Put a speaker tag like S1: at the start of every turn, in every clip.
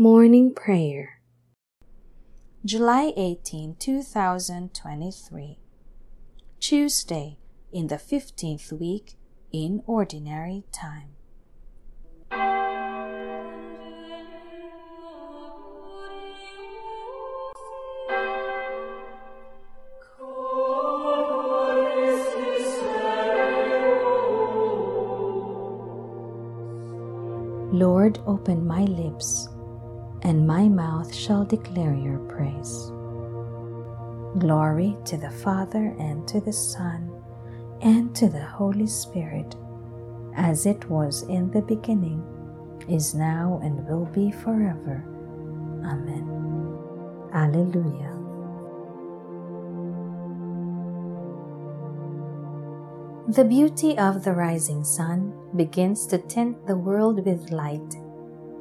S1: Morning Prayer. July 18, 2023 Tuesday in the 15th week in Ordinary Time. Lord, open my lips, and my mouth shall declare your praise. Glory to the Father, and to the Son, and to the Holy Spirit, as it was in the beginning, is now, and will be forever. Amen. Alleluia. The beauty of the rising sun begins to tint the world with light.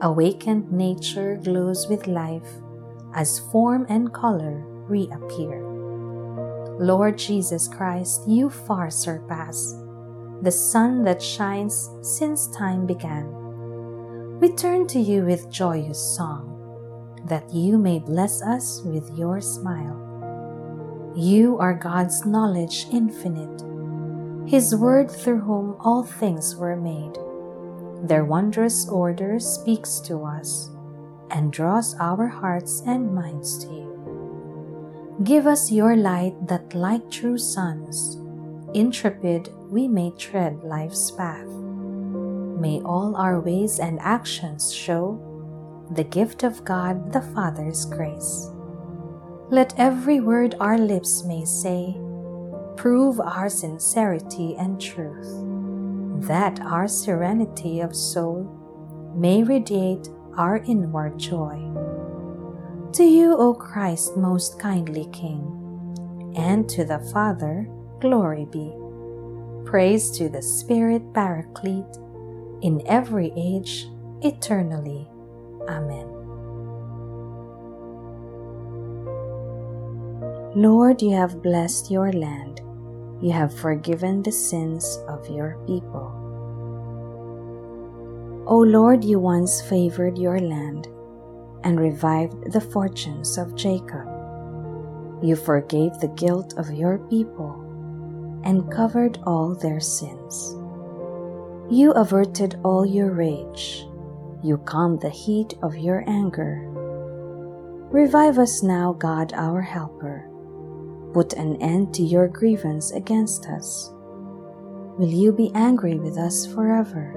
S1: Awakened nature glows with life as form and color reappear. Lord Jesus Christ, you far surpass the sun that shines since time began. We turn to you with joyous song, that you may bless us with your smile. You are God's knowledge infinite his word through whom all things were made. Their wondrous order speaks to us and draws our hearts and minds to you. Give us your light that, like true suns, intrepid we may tread life's path. May all our ways and actions show the gift of God the Father's grace. Let every word our lips may say prove our sincerity and truth, that our serenity of soul may radiate our inward joy. To you, O Christ, most kindly King, and to the Father, glory be. Praise to the Spirit Paraclete, in every age, eternally. Amen. Lord, you have blessed your land you have forgiven the sins of your people. O Lord, you once favored your land and revived the fortunes of Jacob. You forgave the guilt of your people and covered all their sins. You averted all your rage. You calmed the heat of your anger. Revive us now, God our Helper put an end to your grievance against us? Will you be angry with us forever?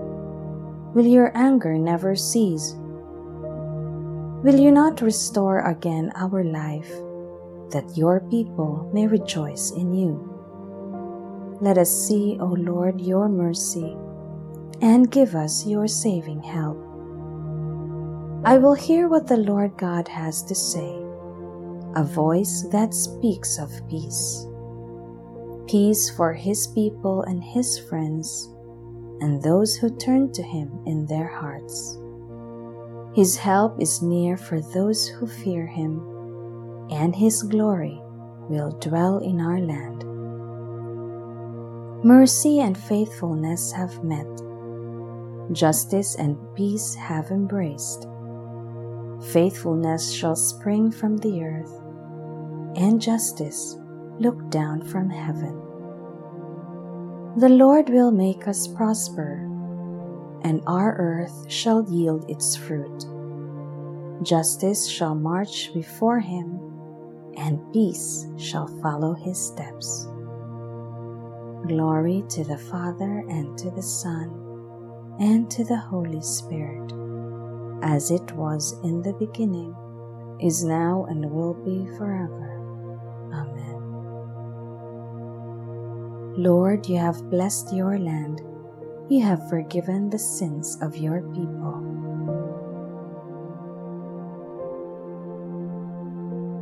S1: Will your anger never cease? Will you not restore again our life, that your people may rejoice in you? Let us see, O Lord, your mercy, and give us your saving help. I will hear what the Lord God has to say a voice that speaks of peace. Peace for his people and his friends, and those who turn to him in their hearts. His help is near for those who fear him, and his glory will dwell in our land. Mercy and faithfulness have met, justice and peace have embraced. Faithfulness shall spring from the earth, and justice look down from heaven. The Lord will make us prosper, and our earth shall yield its fruit. Justice shall march before him, and peace shall follow his steps. Glory to the Father, and to the Son, and to the Holy Spirit, as it was in the beginning, is now, and will be forever. Amen. Lord, you have blessed your land. You have forgiven the sins of your people.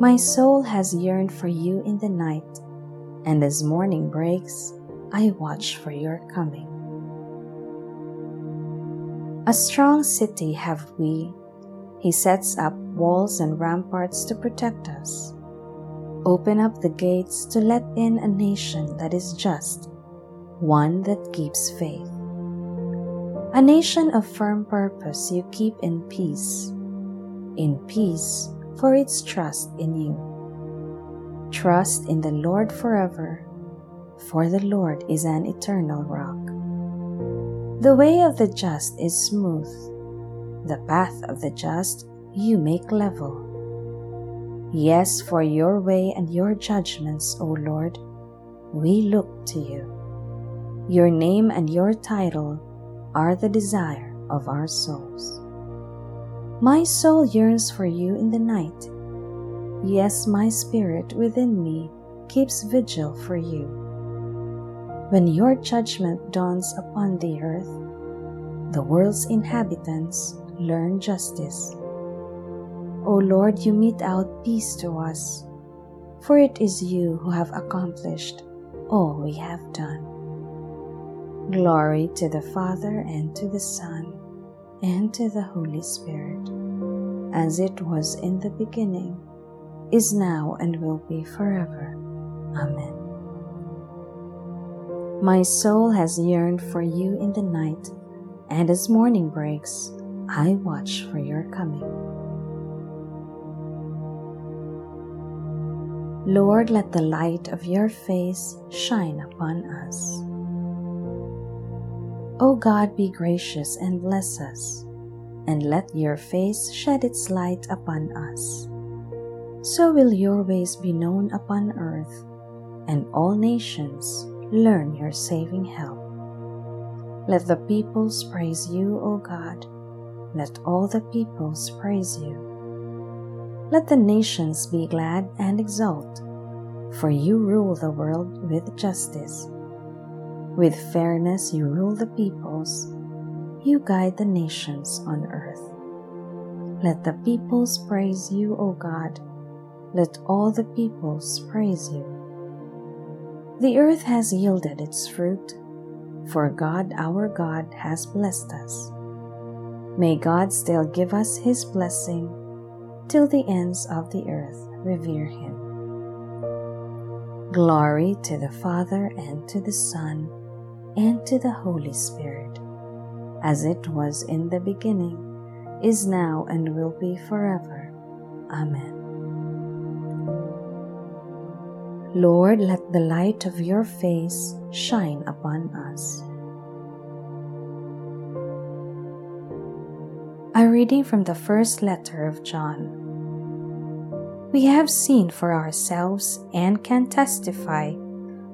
S1: My soul has yearned for you in the night, and as morning breaks, I watch for your coming. A strong city have we. He sets up walls and ramparts to protect us. Open up the gates to let in a nation that is just, one that keeps faith. A nation of firm purpose you keep in peace. in peace, for its trust in you. Trust in the Lord forever, for the Lord is an eternal rock. The way of the just is smooth, the path of the just you make level. Yes, for your way and your judgments, O Lord, we look to you. Your name and your title are the desire of our souls. My soul yearns for you in the night. Yes, my spirit within me keeps vigil for you. When your judgment dawns upon the earth, the world's inhabitants learn justice. O Lord, you mete out peace to us, for it is you who have accomplished all we have done. Glory to the Father, and to the Son, and to the Holy Spirit, as it was in the beginning, is now, and will be forever. Amen. My soul has yearned for you in the night, and as morning breaks, I watch for your coming. Lord, let the light of your face shine upon us. O God, be gracious and bless us, and let your face shed its light upon us. So will your ways be known upon earth, and all nations learn your saving help. Let the peoples praise you, O God. Let all the peoples praise you. Let the nations be glad and exult, for you rule the world with justice. With fairness you rule the peoples, you guide the nations on earth. Let the peoples praise you, O God. Let all the peoples praise you. The earth has yielded its fruit, for God our God has blessed us. May God still give us his blessing till the ends of the earth revere him. Glory to the Father and to the Son and to the Holy Spirit, as it was in the beginning, is now, and will be forever. Amen. Lord, let the light of your face shine upon us. A reading from the first letter of John. We have seen for ourselves and can testify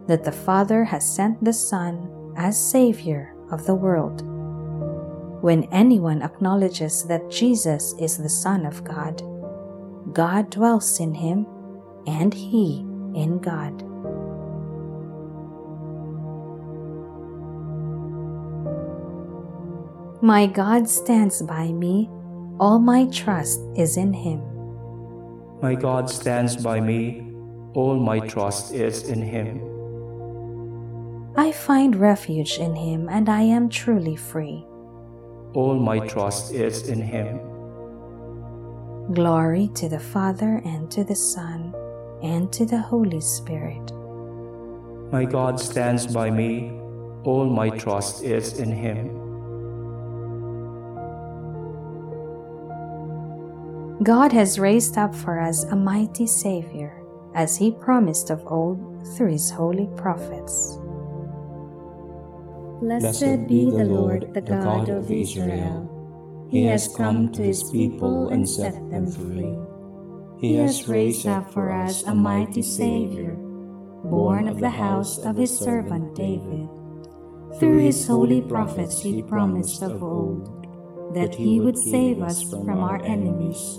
S1: that the Father has sent the Son as Savior of the world. When anyone acknowledges that Jesus is the Son of God, God dwells in him and he in God. My God stands by me, all my trust is in him.
S2: My God stands by me, all my trust is in him.
S1: I find refuge in him and I am truly free.
S2: All my trust is in him.
S1: Glory to the Father and to the Son and to the Holy Spirit.
S2: My God stands by me, all my trust is in him.
S1: God has raised up for us a mighty Savior, as he promised of old through his holy prophets.
S3: Blessed be the Lord, the God of Israel. He has come to his people and set them free. He has raised up for us a mighty Savior, born of the house of his servant David. Through his holy prophets he promised of old that he would save us from our enemies,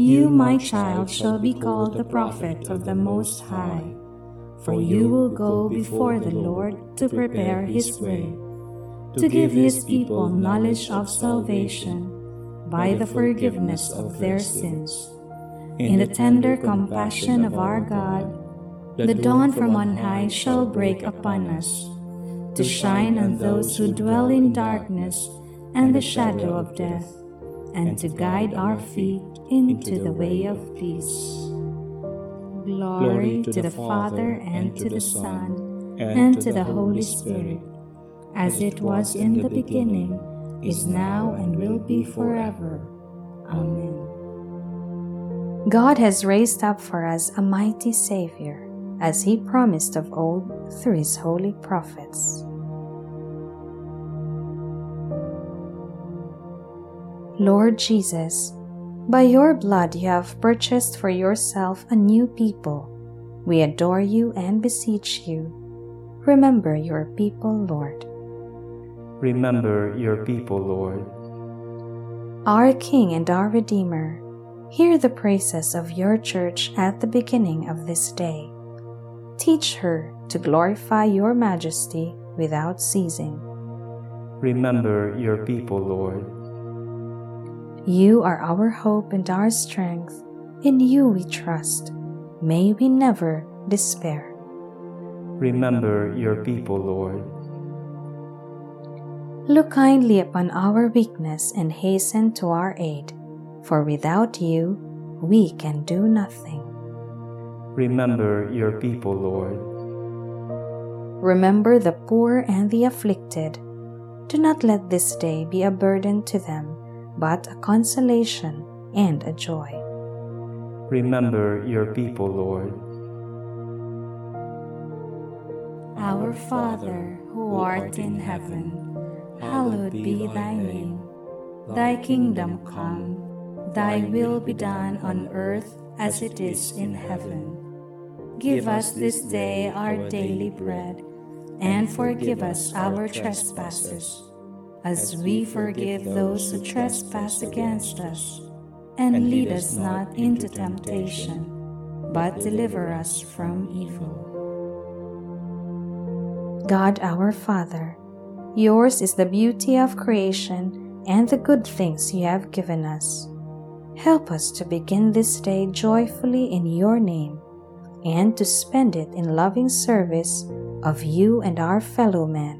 S3: You, my child, shall be called the prophet of the Most High, for you will go before the Lord to prepare his way to give his people knowledge of salvation by the forgiveness of their sins, in the tender compassion of our God, the dawn from on high shall break upon us, to shine on those who dwell in darkness and the shadow of death, and to guide our feet into the way of peace. Glory to the Father, and to the Son, and to the Holy Spirit, as it was in the beginning, is now, and will be forever. Amen.
S1: God has raised up for us a mighty Savior, as He promised of old through His holy prophets. Lord Jesus, by your blood you have purchased for yourself a new people. We adore you and beseech you. Remember your people, Lord.
S2: Remember your people, Lord.
S1: Our King and our Redeemer, Hear the praises of your church at the beginning of this day. Teach her to glorify your majesty without ceasing.
S2: Remember your people, Lord.
S1: You are our hope and our strength. In you we trust. May we never despair.
S2: Remember your people, Lord.
S1: Look kindly upon our weakness and hasten to our aid for without you we can do nothing.
S2: Remember your people, Lord.
S1: Remember the poor and the afflicted. Do not let this day be a burden to them, but a consolation and a joy.
S2: Remember your people, Lord.
S3: Our Father, who art in heaven, hallowed be thy name. Thy kingdom come Thy will be done on earth as it is in heaven. Give us this day our daily bread, and forgive us our trespasses, as we forgive those who trespass against us. And lead us not into temptation, but deliver us from evil.
S1: God our Father, yours is the beauty of creation and the good things you have given us. Help us to begin this day joyfully in your name and to spend it in loving service of you and our fellow men.